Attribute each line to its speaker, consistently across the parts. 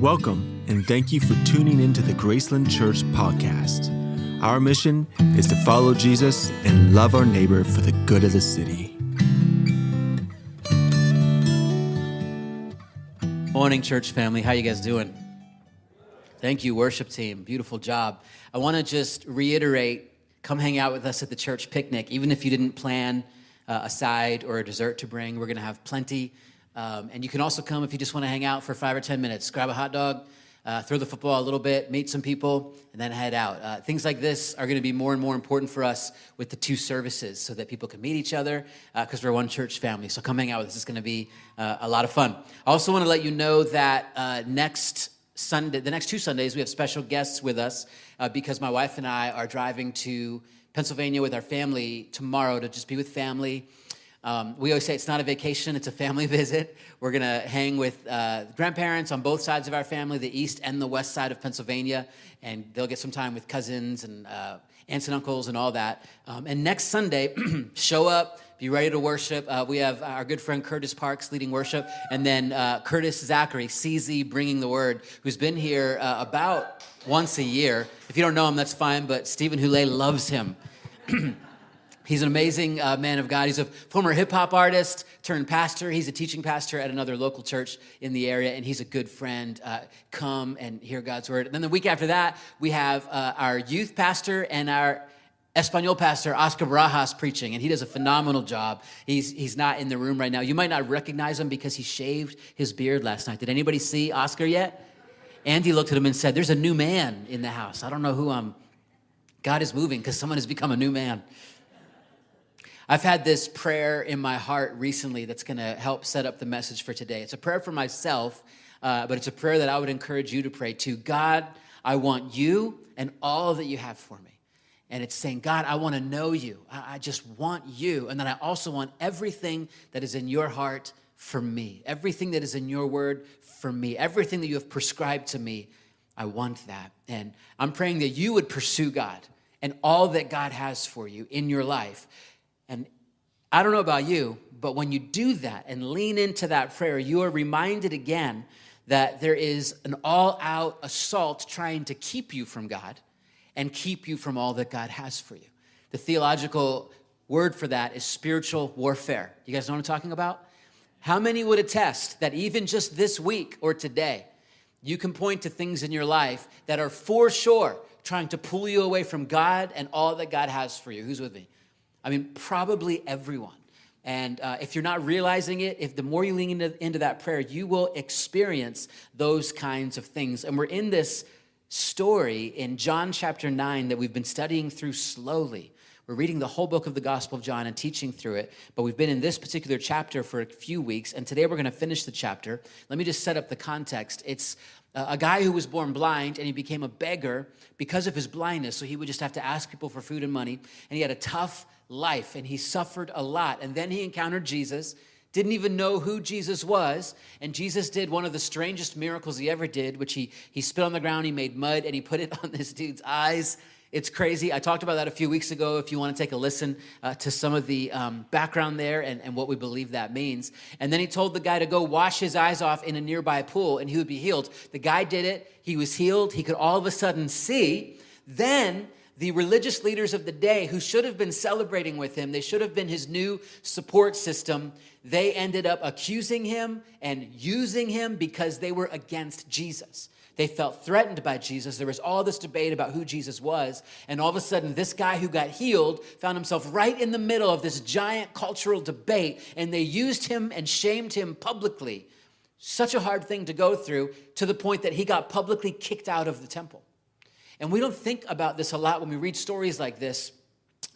Speaker 1: Welcome, and thank you for tuning into the Graceland Church podcast. Our mission is to follow Jesus and love our neighbor for the good of the city.
Speaker 2: Morning, church family. How you guys doing? Thank you, worship team. Beautiful job. I want to just reiterate come hang out with us at the church picnic. Even if you didn't plan uh, a side or a dessert to bring, we're going to have plenty. Um, and you can also come if you just want to hang out for five or 10 minutes. Grab a hot dog, uh, throw the football a little bit, meet some people, and then head out. Uh, things like this are going to be more and more important for us with the two services so that people can meet each other because uh, we're one church family. So come hang out with us. It's going to be uh, a lot of fun. I also want to let you know that uh, next Sunday, the next two Sundays, we have special guests with us uh, because my wife and I are driving to Pennsylvania with our family tomorrow to just be with family. Um, we always say it's not a vacation, it's a family visit. We're going to hang with uh, grandparents on both sides of our family, the east and the west side of Pennsylvania, and they'll get some time with cousins and uh, aunts and uncles and all that. Um, and next Sunday, show up be ready to worship. Uh, we have our good friend Curtis Parks leading worship, and then uh, Curtis Zachary, CZ, bringing the word, who's been here uh, about once a year. If you don't know him, that's fine, but Stephen Houlet loves him. He's an amazing uh, man of God. He's a former hip hop artist turned pastor. He's a teaching pastor at another local church in the area, and he's a good friend. Uh, come and hear God's word. And then the week after that, we have uh, our youth pastor and our Espanol pastor Oscar Barajas preaching, and he does a phenomenal job. He's, he's not in the room right now. You might not recognize him because he shaved his beard last night. Did anybody see Oscar yet? Andy looked at him and said, There's a new man in the house. I don't know who I'm. God is moving because someone has become a new man. I've had this prayer in my heart recently that's going to help set up the message for today. It's a prayer for myself, uh, but it's a prayer that I would encourage you to pray to. God, I want you and all that you have for me. And it's saying, God, I want to know you. I just want you. And then I also want everything that is in your heart for me, everything that is in your word for me, everything that you have prescribed to me. I want that. And I'm praying that you would pursue God and all that God has for you in your life. I don't know about you, but when you do that and lean into that prayer, you are reminded again that there is an all out assault trying to keep you from God and keep you from all that God has for you. The theological word for that is spiritual warfare. You guys know what I'm talking about? How many would attest that even just this week or today, you can point to things in your life that are for sure trying to pull you away from God and all that God has for you? Who's with me? I mean, probably everyone. And uh, if you're not realizing it, if the more you lean into, into that prayer, you will experience those kinds of things. And we're in this story in John chapter 9 that we've been studying through slowly. We're reading the whole book of the Gospel of John and teaching through it, but we've been in this particular chapter for a few weeks, and today we're going to finish the chapter. Let me just set up the context. It's a guy who was born blind and he became a beggar because of his blindness, so he would just have to ask people for food and money, and he had a tough life and he suffered a lot. And then he encountered Jesus didn't even know who Jesus was. And Jesus did one of the strangest miracles he ever did, which he, he spit on the ground, he made mud, and he put it on this dude's eyes. It's crazy. I talked about that a few weeks ago. If you want to take a listen uh, to some of the um, background there and, and what we believe that means. And then he told the guy to go wash his eyes off in a nearby pool and he would be healed. The guy did it. He was healed. He could all of a sudden see. Then the religious leaders of the day who should have been celebrating with him, they should have been his new support system, they ended up accusing him and using him because they were against Jesus. They felt threatened by Jesus. There was all this debate about who Jesus was. And all of a sudden, this guy who got healed found himself right in the middle of this giant cultural debate, and they used him and shamed him publicly. Such a hard thing to go through to the point that he got publicly kicked out of the temple. And we don't think about this a lot when we read stories like this,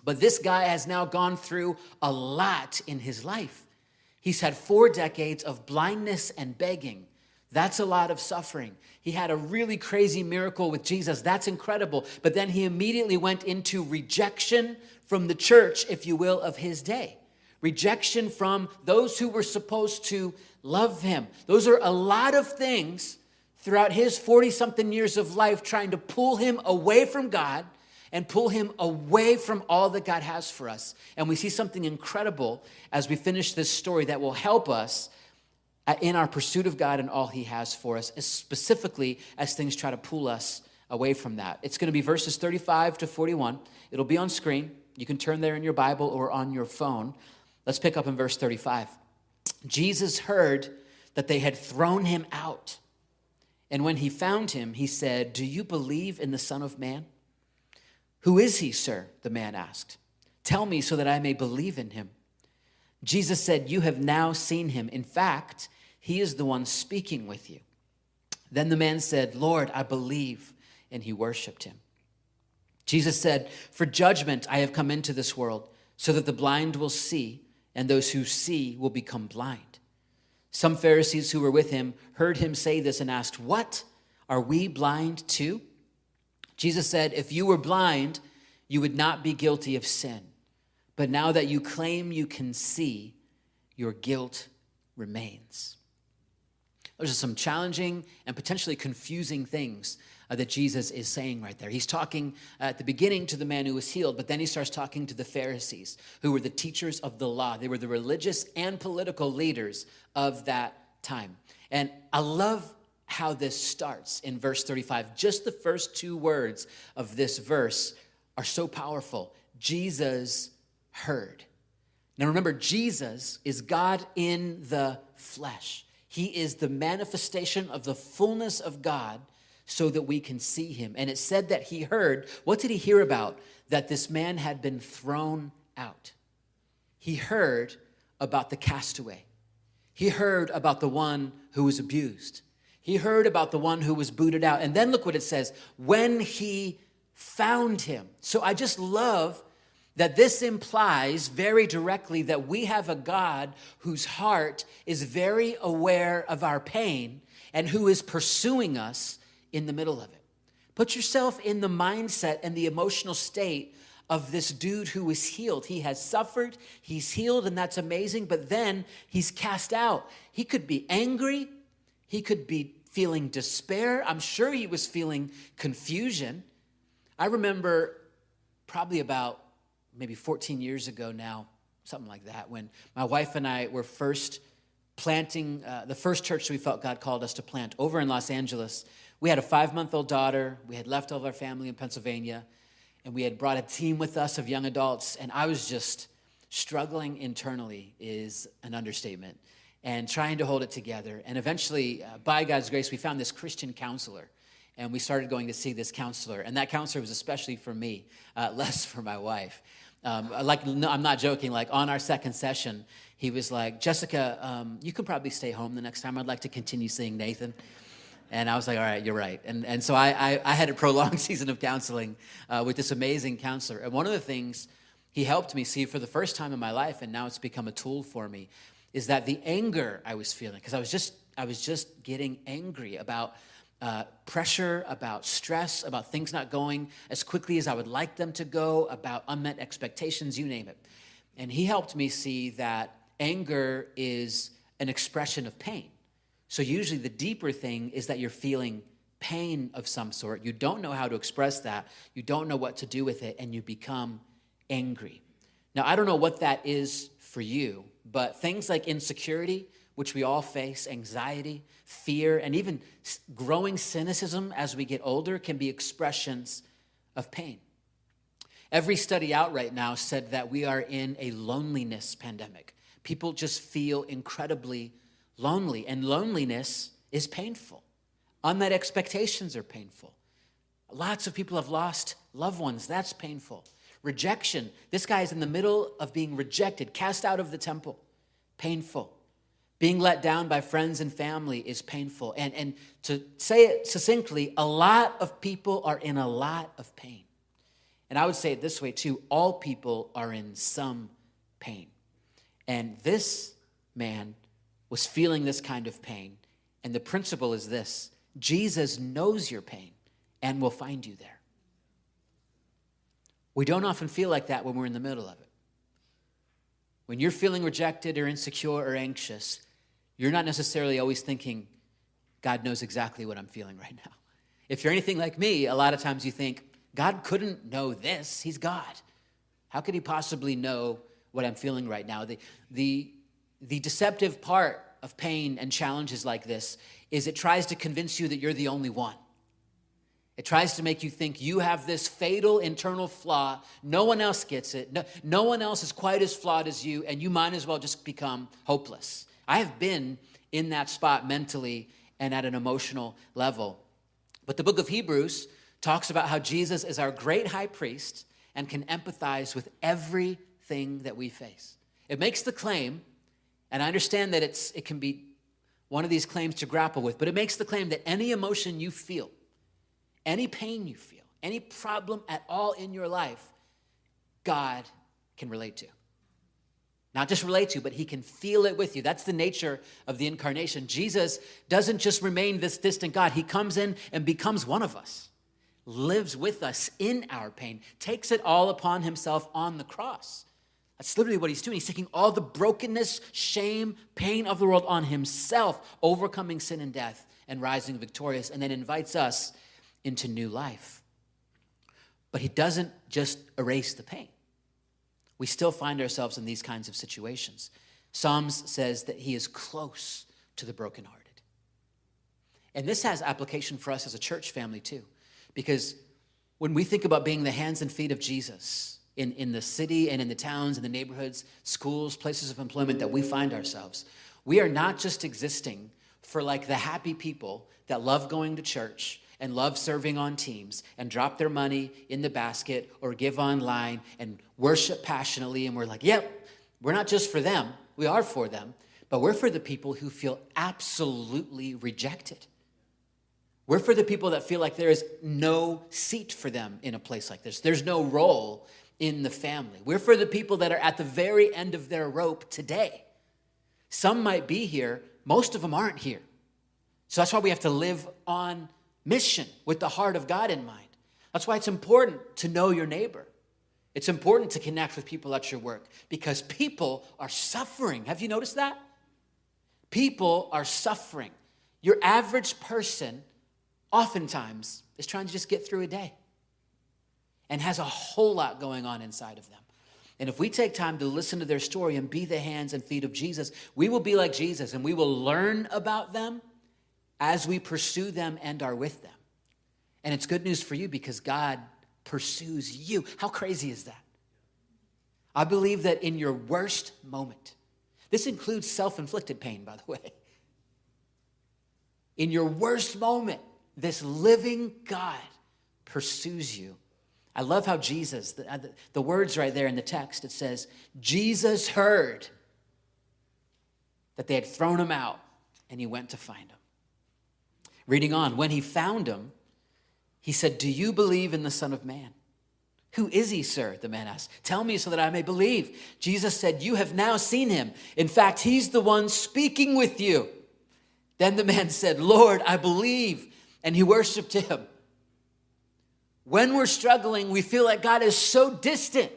Speaker 2: but this guy has now gone through a lot in his life. He's had four decades of blindness and begging. That's a lot of suffering. He had a really crazy miracle with Jesus. That's incredible. But then he immediately went into rejection from the church, if you will, of his day. Rejection from those who were supposed to love him. Those are a lot of things throughout his 40 something years of life trying to pull him away from God and pull him away from all that God has for us. And we see something incredible as we finish this story that will help us uh, in our pursuit of God and all He has for us, specifically as things try to pull us away from that. It's going to be verses 35 to 41. It'll be on screen. You can turn there in your Bible or on your phone. Let's pick up in verse 35. Jesus heard that they had thrown him out. And when he found him, he said, Do you believe in the Son of Man? Who is he, sir? The man asked. Tell me so that I may believe in him. Jesus said, You have now seen him. In fact, he is the one speaking with you. Then the man said, Lord, I believe. And he worshiped him. Jesus said, For judgment I have come into this world, so that the blind will see, and those who see will become blind. Some Pharisees who were with him heard him say this and asked, What? Are we blind too? Jesus said, If you were blind, you would not be guilty of sin. But now that you claim you can see, your guilt remains. Those are some challenging and potentially confusing things uh, that Jesus is saying right there. He's talking at the beginning to the man who was healed, but then he starts talking to the Pharisees, who were the teachers of the law. They were the religious and political leaders of that time. And I love how this starts in verse 35. Just the first two words of this verse are so powerful. Jesus heard. Now remember, Jesus is God in the flesh. He is the manifestation of the fullness of God so that we can see him. And it said that he heard, what did he hear about? That this man had been thrown out. He heard about the castaway. He heard about the one who was abused. He heard about the one who was booted out. And then look what it says when he found him. So I just love that this implies very directly that we have a God whose heart is very aware of our pain and who is pursuing us in the middle of it. Put yourself in the mindset and the emotional state of this dude who was healed. He has suffered, he's healed, and that's amazing, but then he's cast out. He could be angry, he could be feeling despair. I'm sure he was feeling confusion. I remember probably about maybe 14 years ago now, something like that, when my wife and I were first planting uh, the first church we felt God called us to plant over in Los Angeles. We had a five month old daughter. We had left all of our family in Pennsylvania, and we had brought a team with us of young adults. And I was just struggling internally, is an understatement, and trying to hold it together. And eventually, uh, by God's grace, we found this Christian counselor. And we started going to see this counselor. And that counselor was especially for me, uh, less for my wife. Um, like, no, I'm not joking. Like on our second session, he was like, Jessica, um, you can probably stay home the next time. I'd like to continue seeing Nathan. And I was like, all right, you're right. And, and so I, I, I had a prolonged season of counseling uh, with this amazing counselor. And one of the things he helped me see for the first time in my life, and now it's become a tool for me, is that the anger I was feeling, because I was just I was just getting angry about uh, pressure, about stress, about things not going as quickly as I would like them to go, about unmet expectations, you name it. And he helped me see that anger is an expression of pain. So, usually, the deeper thing is that you're feeling pain of some sort. You don't know how to express that, you don't know what to do with it, and you become angry. Now, I don't know what that is for you, but things like insecurity, which we all face, anxiety, fear, and even growing cynicism as we get older can be expressions of pain. Every study out right now said that we are in a loneliness pandemic. People just feel incredibly lonely, and loneliness is painful. Unmet expectations are painful. Lots of people have lost loved ones. That's painful. Rejection. This guy is in the middle of being rejected, cast out of the temple. Painful. Being let down by friends and family is painful. And, and to say it succinctly, a lot of people are in a lot of pain. And I would say it this way too all people are in some pain. And this man was feeling this kind of pain. And the principle is this Jesus knows your pain and will find you there. We don't often feel like that when we're in the middle of it. When you're feeling rejected or insecure or anxious, you're not necessarily always thinking, God knows exactly what I'm feeling right now. If you're anything like me, a lot of times you think, God couldn't know this. He's God. How could he possibly know what I'm feeling right now? The, the the deceptive part of pain and challenges like this is it tries to convince you that you're the only one. It tries to make you think you have this fatal internal flaw. No one else gets it. No, no one else is quite as flawed as you, and you might as well just become hopeless. I have been in that spot mentally and at an emotional level. But the book of Hebrews talks about how Jesus is our great high priest and can empathize with everything that we face. It makes the claim, and I understand that it's, it can be one of these claims to grapple with, but it makes the claim that any emotion you feel, any pain you feel, any problem at all in your life, God can relate to. Not just relate to, but he can feel it with you. That's the nature of the incarnation. Jesus doesn't just remain this distant God, he comes in and becomes one of us, lives with us in our pain, takes it all upon himself on the cross. That's literally what he's doing. He's taking all the brokenness, shame, pain of the world on himself, overcoming sin and death and rising victorious, and then invites us into new life. But he doesn't just erase the pain we still find ourselves in these kinds of situations. Psalms says that he is close to the brokenhearted. And this has application for us as a church family too, because when we think about being the hands and feet of Jesus in, in the city and in the towns and the neighborhoods, schools, places of employment that we find ourselves, we are not just existing for like the happy people that love going to church and love serving on teams and drop their money in the basket or give online and worship passionately. And we're like, yep, we're not just for them, we are for them, but we're for the people who feel absolutely rejected. We're for the people that feel like there is no seat for them in a place like this. There's no role in the family. We're for the people that are at the very end of their rope today. Some might be here, most of them aren't here. So that's why we have to live on mission with the heart of God in mind. That's why it's important to know your neighbor. It's important to connect with people at your work because people are suffering. Have you noticed that? People are suffering. Your average person, oftentimes, is trying to just get through a day and has a whole lot going on inside of them. And if we take time to listen to their story and be the hands and feet of Jesus, we will be like Jesus and we will learn about them as we pursue them and are with them. And it's good news for you because God pursues you. How crazy is that? I believe that in your worst moment, this includes self inflicted pain, by the way. In your worst moment, this living God pursues you. I love how Jesus, the, uh, the, words right there in the text, it says, Jesus heard that they had thrown him out and he went to find him. Reading on, when he found him, he said, Do you believe in the Son of Man? Who is he, sir? The man asked. Tell me so that I may believe. Jesus said, You have now seen him. In fact, he's the one speaking with you. Then the man said, Lord, I believe. And he worshiped him. When we're struggling, we feel like God is so distant.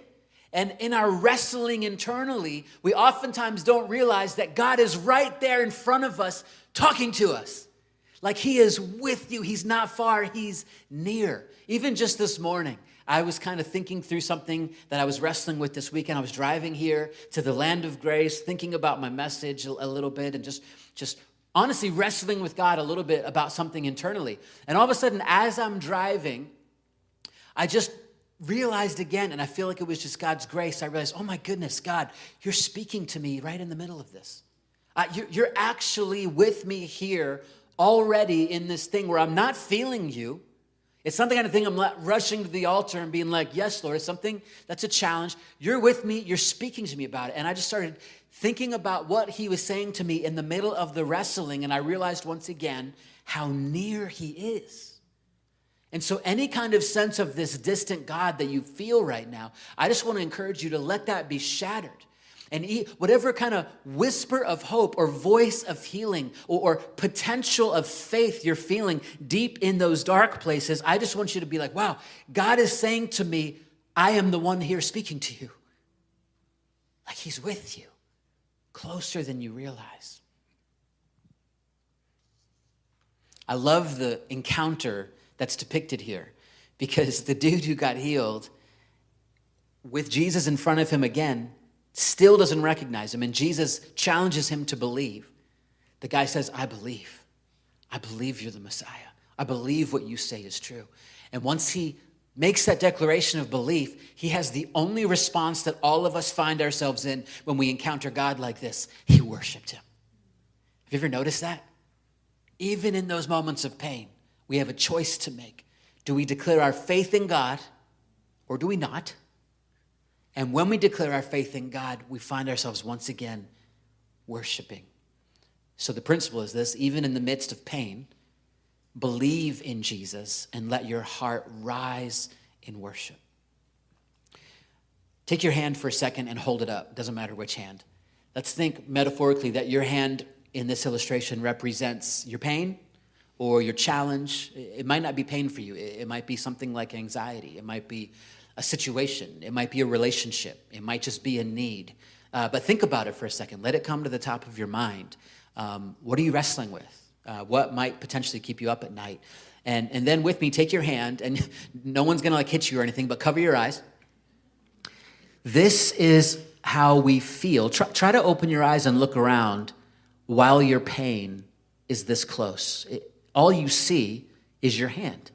Speaker 2: And in our wrestling internally, we oftentimes don't realize that God is right there in front of us talking to us. Like he is with you. He's not far, he's near. Even just this morning, I was kind of thinking through something that I was wrestling with this weekend. I was driving here to the land of grace, thinking about my message a little bit and just just honestly wrestling with God a little bit about something internally. And all of a sudden as I'm driving, I just realized again and I feel like it was just God's grace. I realized, "Oh my goodness, God, you're speaking to me right in the middle of this." Uh, you're, you're actually with me here already in this thing where I'm not feeling you. It's not the kind of thing I'm rushing to the altar and being like, Yes, Lord, it's something that's a challenge. You're with me, you're speaking to me about it. And I just started thinking about what he was saying to me in the middle of the wrestling, and I realized once again how near he is. And so, any kind of sense of this distant God that you feel right now, I just want to encourage you to let that be shattered and whatever kind of whisper of hope or voice of healing or, or, potential of faith you're feeling deep in those dark places, I just want you to be like, wow, God is saying to me, I am the one here speaking to you. Like he's with you, closer than you realize. I love the encounter that's depicted here because the dude who got healed with Jesus in front of him again still doesn't recognize him. And Jesus challenges him to believe. The guy says, I believe. I believe you're the Messiah. I believe what you say is true. And once he makes that declaration of belief, he has the only response that all of us find ourselves in when we encounter God like this. He worshiped him. Have you ever noticed that? Even in those moments of pain, we have a choice to make. Do we declare our faith in God or do we not? And when we declare our faith in God, we find ourselves once again worshiping. So the principle is this even in the midst of pain, believe in Jesus and let your heart rise in worship. Take your hand for a second and hold it up. Doesn't matter which hand. Let's think metaphorically that your hand in this illustration represents your pain or your challenge. It might not be pain for you, it might be something like anxiety, it might be a situation, it might be a relationship, it might just be a need. Uh, but think about it for a second. Let it come to the top of your mind. Um, what are you wrestling with? Uh, what might potentially keep you up at night? And, and then with me, take your hand, and no one's gonna like hit you or anything, but cover your eyes. This is how we feel. Try, try to open your eyes and look around while your pain is this close. It, all you see is your hand.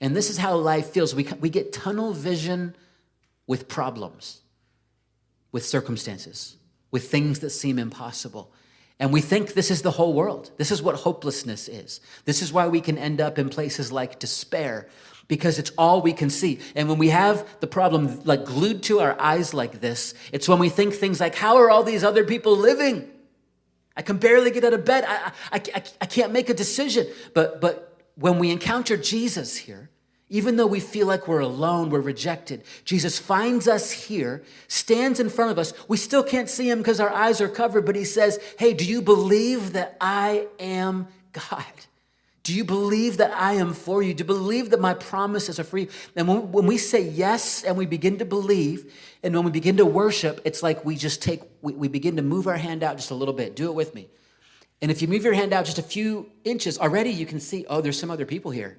Speaker 2: And this is how life feels. We, we get tunnel vision with problems, with circumstances, with things that seem impossible. And we think this is the whole world. This is what hopelessness is. This is why we can end up in places like despair, because it's all we can see. And when we have the problem like glued to our eyes like this, it's when we think things like, how are all these other people living? I can barely get out of bed. I, I, I, I can't make a decision. But, but when we encounter Jesus here, even though we feel like we're alone, we're rejected, Jesus finds us here, stands in front of us. We still can't see him because our eyes are covered, but he says, Hey, do you believe that I am God? Do you believe that I am for you? Do you believe that my promises are for you? And when, when we say yes and we begin to believe, and when we begin to worship, it's like we just take, we, we begin to move our hand out just a little bit. Do it with me. And if you move your hand out just a few inches, already you can see, oh, there's some other people here.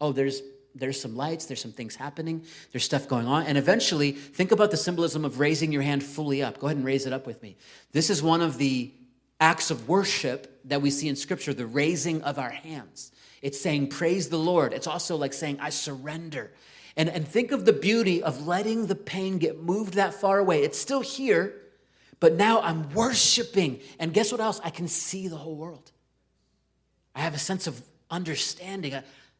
Speaker 2: Oh, there's there's some lights, there's some things happening, there's stuff going on. And eventually, think about the symbolism of raising your hand fully up. Go ahead and raise it up with me. This is one of the acts of worship that we see in Scripture, the raising of our hands. It's saying, Praise the Lord. It's also like saying, I surrender. And, and think of the beauty of letting the pain get moved that far away. It's still here, but now I'm worshiping. And guess what else? I can see the whole world. I have a sense of understanding.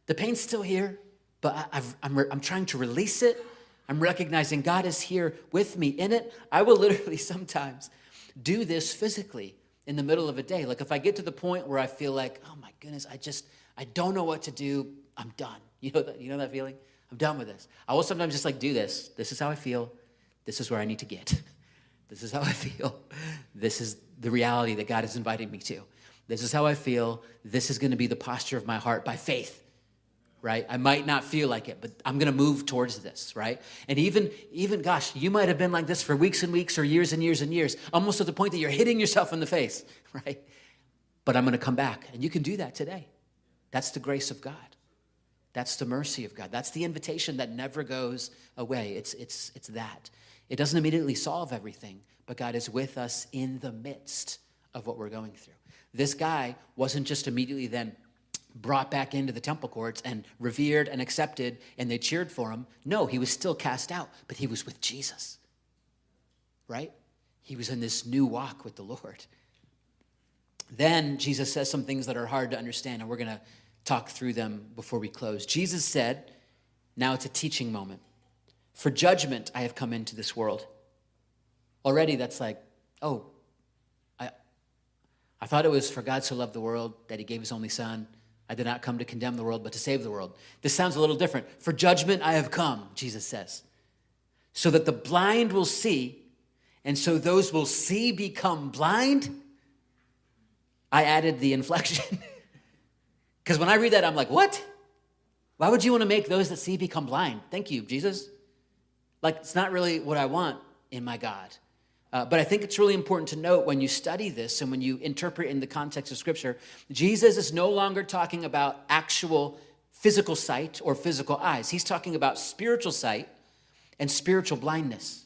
Speaker 2: The pain's still here, but I, am I'm, I'm trying to release it. I'm recognizing God is here with me in it. I will literally sometimes do this physically in the middle of a day. Like if I get to the point where I feel like, oh my goodness, I just, I don't know what to do, I'm done. You know that, you know that feeling? I'm done with this. I will sometimes just like do this. This is how I feel. This is where I need to get. This is how I feel. This is the reality that God is inviting me to. This is how I feel. This is going to be the posture of my heart by faith right i might not feel like it but i'm going to move towards this right and even even gosh you might have been like this for weeks and weeks or years and years and years almost to the point that you're hitting yourself in the face right but i'm going to come back and you can do that today that's the grace of god that's the mercy of god that's the invitation that never goes away it's it's it's that it doesn't immediately solve everything but god is with us in the midst of what we're going through this guy wasn't just immediately then brought back into the temple courts and revered and accepted and they cheered for him. No, he was still cast out, but he was with Jesus. Right? He was in this new walk with the Lord. Then Jesus says some things that are hard to understand, and we're going to talk through them before we close. Jesus said, Now it's a teaching moment. For judgment, I have come into this world. Already, that's like, oh, I, I thought it was for God so loved the world that he gave his only son I did not come to condemn the world, but to save the world. This sounds a little different. For judgment I have come, Jesus says, so that the blind will see, and so those will see become blind. I added the inflection. Because when I read that, I'm like, what? Why would you want to make those that see become blind? Thank you, Jesus. Like, it's not really what I want in my God. Uh, but I think it's really important to note when you study this and when you interpret in the context of Scripture, Jesus is no longer talking about actual physical sight or physical eyes. He's talking about spiritual sight and spiritual blindness.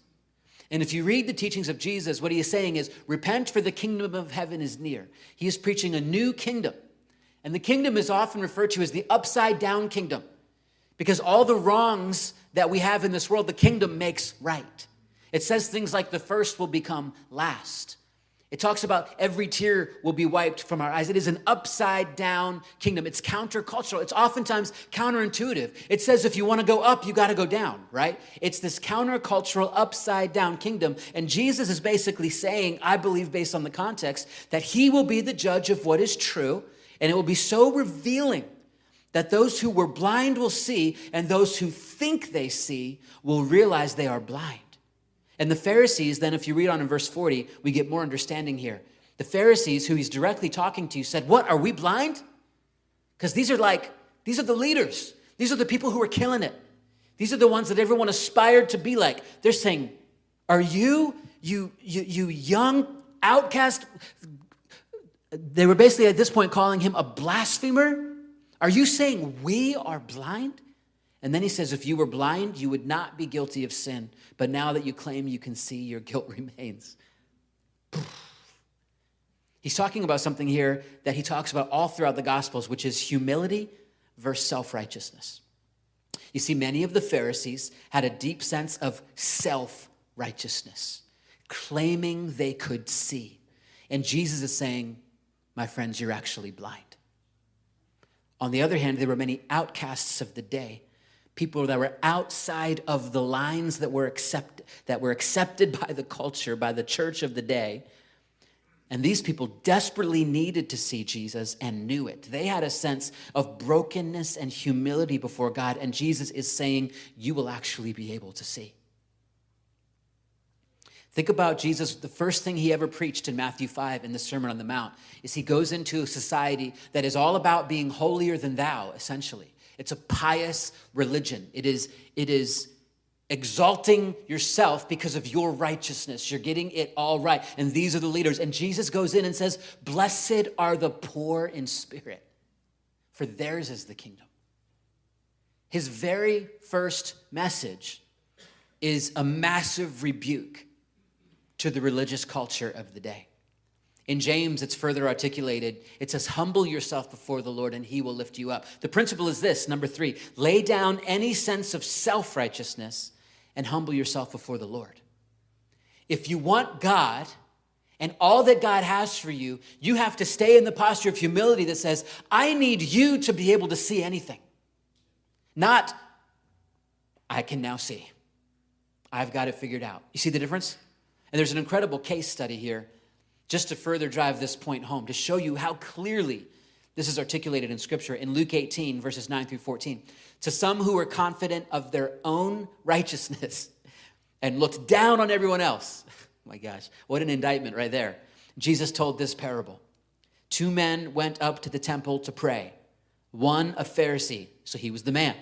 Speaker 2: And if you read the teachings of Jesus, what he is saying is, repent for the kingdom of heaven is near. He is preaching a new kingdom. And the kingdom is often referred to as the upside down kingdom because all the wrongs that we have in this world, the kingdom makes right. It says things like the first will become last. It talks about every tear will be wiped from our eyes. It is an upside down kingdom. It's countercultural. It's oftentimes counterintuitive. It says if you want to go up, you got to go down, right? It's this countercultural upside down kingdom. And Jesus is basically saying, I believe, based on the context, that he will be the judge of what is true. And it will be so revealing that those who were blind will see, and those who think they see will realize they are blind. And the Pharisees, then, if you read on in verse 40, we get more understanding here. The Pharisees, who he's directly talking to, said, What, are we blind? Because these are like, these are the leaders. These are the people who are killing it. These are the ones that everyone aspired to be like. They're saying, Are you, you, you, you young outcast? They were basically at this point calling him a blasphemer. Are you saying we are blind? And then he says, if you were blind, you would not be guilty of sin. But now that you claim you can see, your guilt remains. He's talking about something here that he talks about all throughout the Gospels, which is humility versus self righteousness. You see, many of the Pharisees had a deep sense of self righteousness, claiming they could see. And Jesus is saying, My friends, you're actually blind. On the other hand, there were many outcasts of the day people that were outside of the lines that were accept, that were accepted by the culture by the church of the day and these people desperately needed to see Jesus and knew it. They had a sense of brokenness and humility before God, and Jesus is saying, You will actually be able to see. Think about Jesus. The first thing he ever preached in Matthew 5 in the Sermon on the Mount is he goes into a society that is all about being holier than thou, essentially. It's a pious religion. It is, it is exalting yourself because of your righteousness. You're getting it all right. And these are the leaders. And Jesus goes in and says, Blessed are the poor in spirit, for theirs is the kingdom. His very first message is a massive rebuke to the religious culture of the day. In James, it's further articulated. It says, Humble yourself before the Lord, and he will lift you up. The principle is this number three, lay down any sense of self righteousness and humble yourself before the Lord. If you want God and all that God has for you, you have to stay in the posture of humility that says, I need you to be able to see anything. Not, I can now see. I've got it figured out. You see the difference? And there's an incredible case study here just to further drive this point home, to show you how clearly this is articulated in Scripture in Luke 18, verses 9 through 14. To some who were confident of their own righteousness and looked down on everyone else. my gosh, what an indictment right there. Jesus told this parable. Two men went up to the temple to pray. One a Pharisee, so he was the man,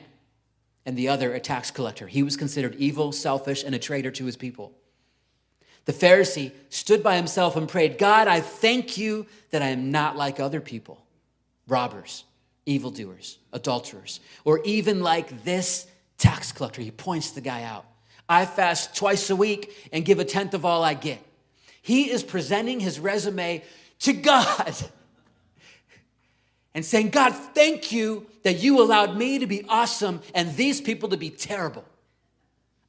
Speaker 2: and the other a tax collector. He was considered evil, selfish, and a traitor to his people. The Pharisee stood by himself and prayed, God, I thank you that I am not like other people, robbers, evildoers, adulterers, or even like this tax collector. He points the guy out. I fast twice a week and give a tenth of all I get. He is presenting his resume to God and saying, God, thank you that you allowed me to be awesome and these people to be terrible.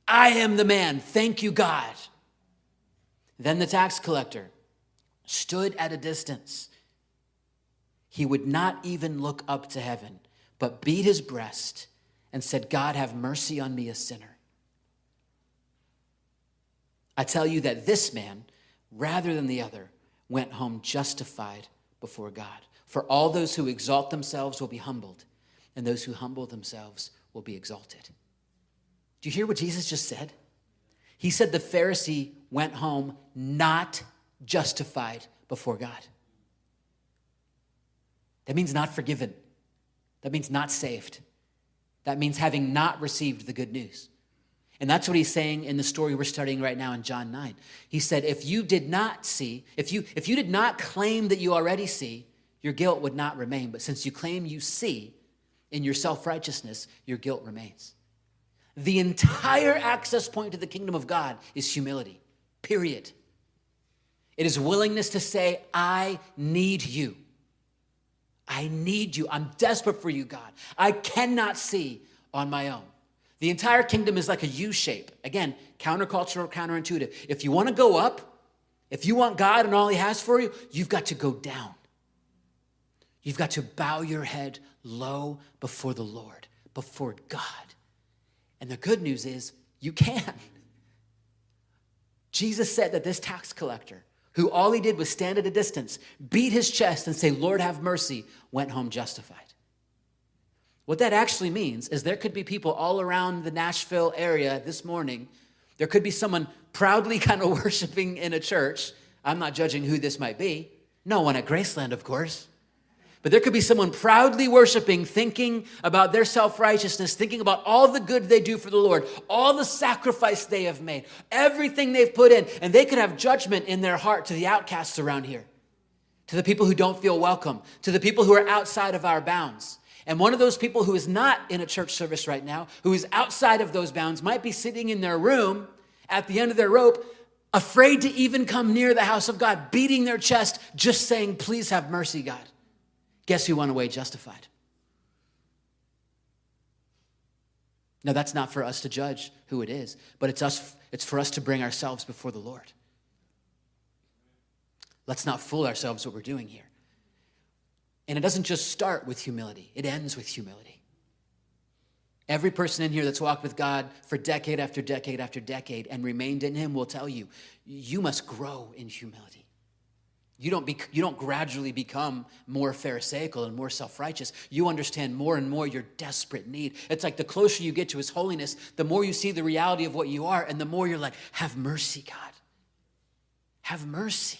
Speaker 2: I am the man. Thank you, God. Then the tax collector stood at a distance. He would not even look up to heaven, but beat his breast and said, God, have mercy on me, a sinner. I tell you that this man, rather than the other, went home justified before God. For all those who exalt themselves will be humbled, and those who humble themselves will be exalted. Do you hear what Jesus just said? He said the Pharisee went home not justified before God. That means not forgiven. That means not saved. That means having not received the good news. And that's what he's saying in the story we're studying right now in John 9. He said, if you did not see, if you, if you did not claim that you already see, your guilt would not remain. But since you claim you see in your self righteousness, your guilt remains. The entire access point to the kingdom of God is humility. Period. It is willingness to say, I need you. I need you. I'm desperate for you, God. I cannot see on my own. The entire kingdom is like a U shape. Again, countercultural, counterintuitive. If you want to go up, if you want God and all He has for you, you've got to go down. You've got to bow your head low before the Lord, before God. And the good news is, you can. Jesus said that this tax collector, who all he did was stand at a distance, beat his chest, and say, Lord, have mercy, went home justified. What that actually means is there could be people all around the Nashville area this morning. There could be someone proudly kind of worshiping in a church. I'm not judging who this might be. No one at Graceland, of course. But there could be someone proudly worshiping, thinking about their self righteousness, thinking about all the good they do for the Lord, all the sacrifice they have made, everything they've put in. And they could have judgment in their heart to the outcasts around here, to the people who don't feel welcome, to the people who are outside of our bounds. And one of those people who is not in a church service right now, who is outside of those bounds, might be sitting in their room at the end of their rope, afraid to even come near the house of God, beating their chest, just saying, Please have mercy, God. Guess who went away justified? Now, that's not for us to judge who it is, but it's, us, it's for us to bring ourselves before the Lord. Let's not fool ourselves what we're doing here. And it doesn't just start with humility, it ends with humility. Every person in here that's walked with God for decade after decade after decade and remained in Him will tell you, you must grow in humility. You don't, you don't gradually become more Pharisaical and more self righteous. You understand more and more your desperate need. It's like the closer you get to His holiness, the more you see the reality of what you are, and the more you're like, Have mercy, God. Have mercy.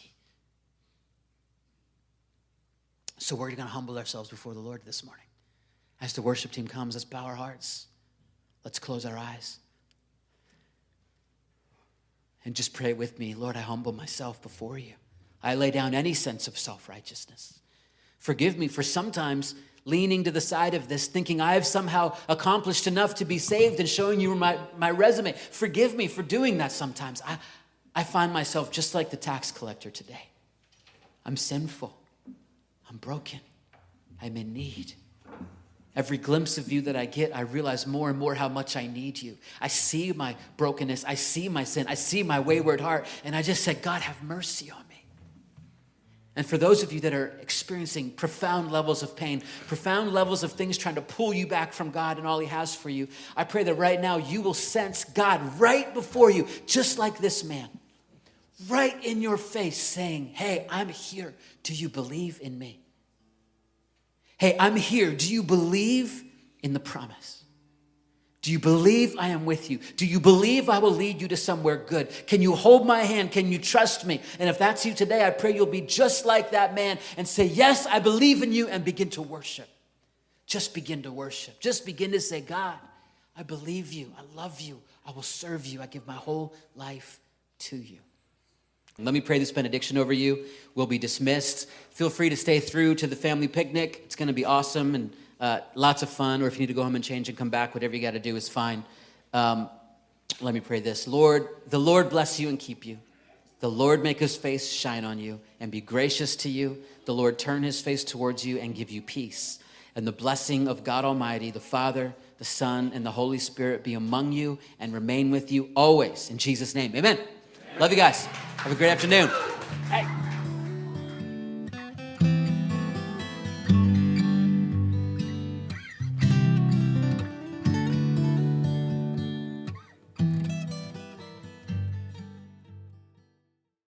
Speaker 2: So we're going to humble ourselves before the Lord this morning. As the worship team comes, let's bow our hearts. Let's close our eyes. And just pray with me Lord, I humble myself before you. I lay down any sense of self righteousness. Forgive me for sometimes leaning to the side of this, thinking I have somehow accomplished enough to be saved and showing you my, my resume. Forgive me for doing that sometimes. I, I find myself just like the tax collector today. I'm sinful, I'm broken, I'm in need. Every glimpse of you that I get, I realize more and more how much I need you. I see my brokenness, I see my sin, I see my wayward heart, and I just said, God, have mercy on me. And for those of you that are experiencing profound levels of pain, profound levels of things trying to pull you back from God and all He has for you, I pray that right now you will sense God right before you, just like this man, right in your face, saying, Hey, I'm here. Do you believe in me? Hey, I'm here. Do you believe in the promise? Do you believe I am with you? Do you believe I will lead you to somewhere good? Can you hold my hand? Can you trust me? And if that's you today, I pray you'll be just like that man and say, Yes, I believe in you, and begin to worship. Just begin to worship. Just begin to say, God, I believe you. I love you. I will serve you. I give my whole life to you. Let me pray this benediction over you. We'll be dismissed. Feel free to stay through to the family picnic. It's going to be awesome. And uh, lots of fun, or if you need to go home and change and come back, whatever you got to do is fine. Um, let me pray this Lord, the Lord bless you and keep you. The Lord make his face shine on you and be gracious to you. The Lord turn his face towards you and give you peace. And the blessing of God Almighty, the Father, the Son, and the Holy Spirit be among you and remain with you always. In Jesus' name, amen. amen. Love you guys. Have a great afternoon. Hey.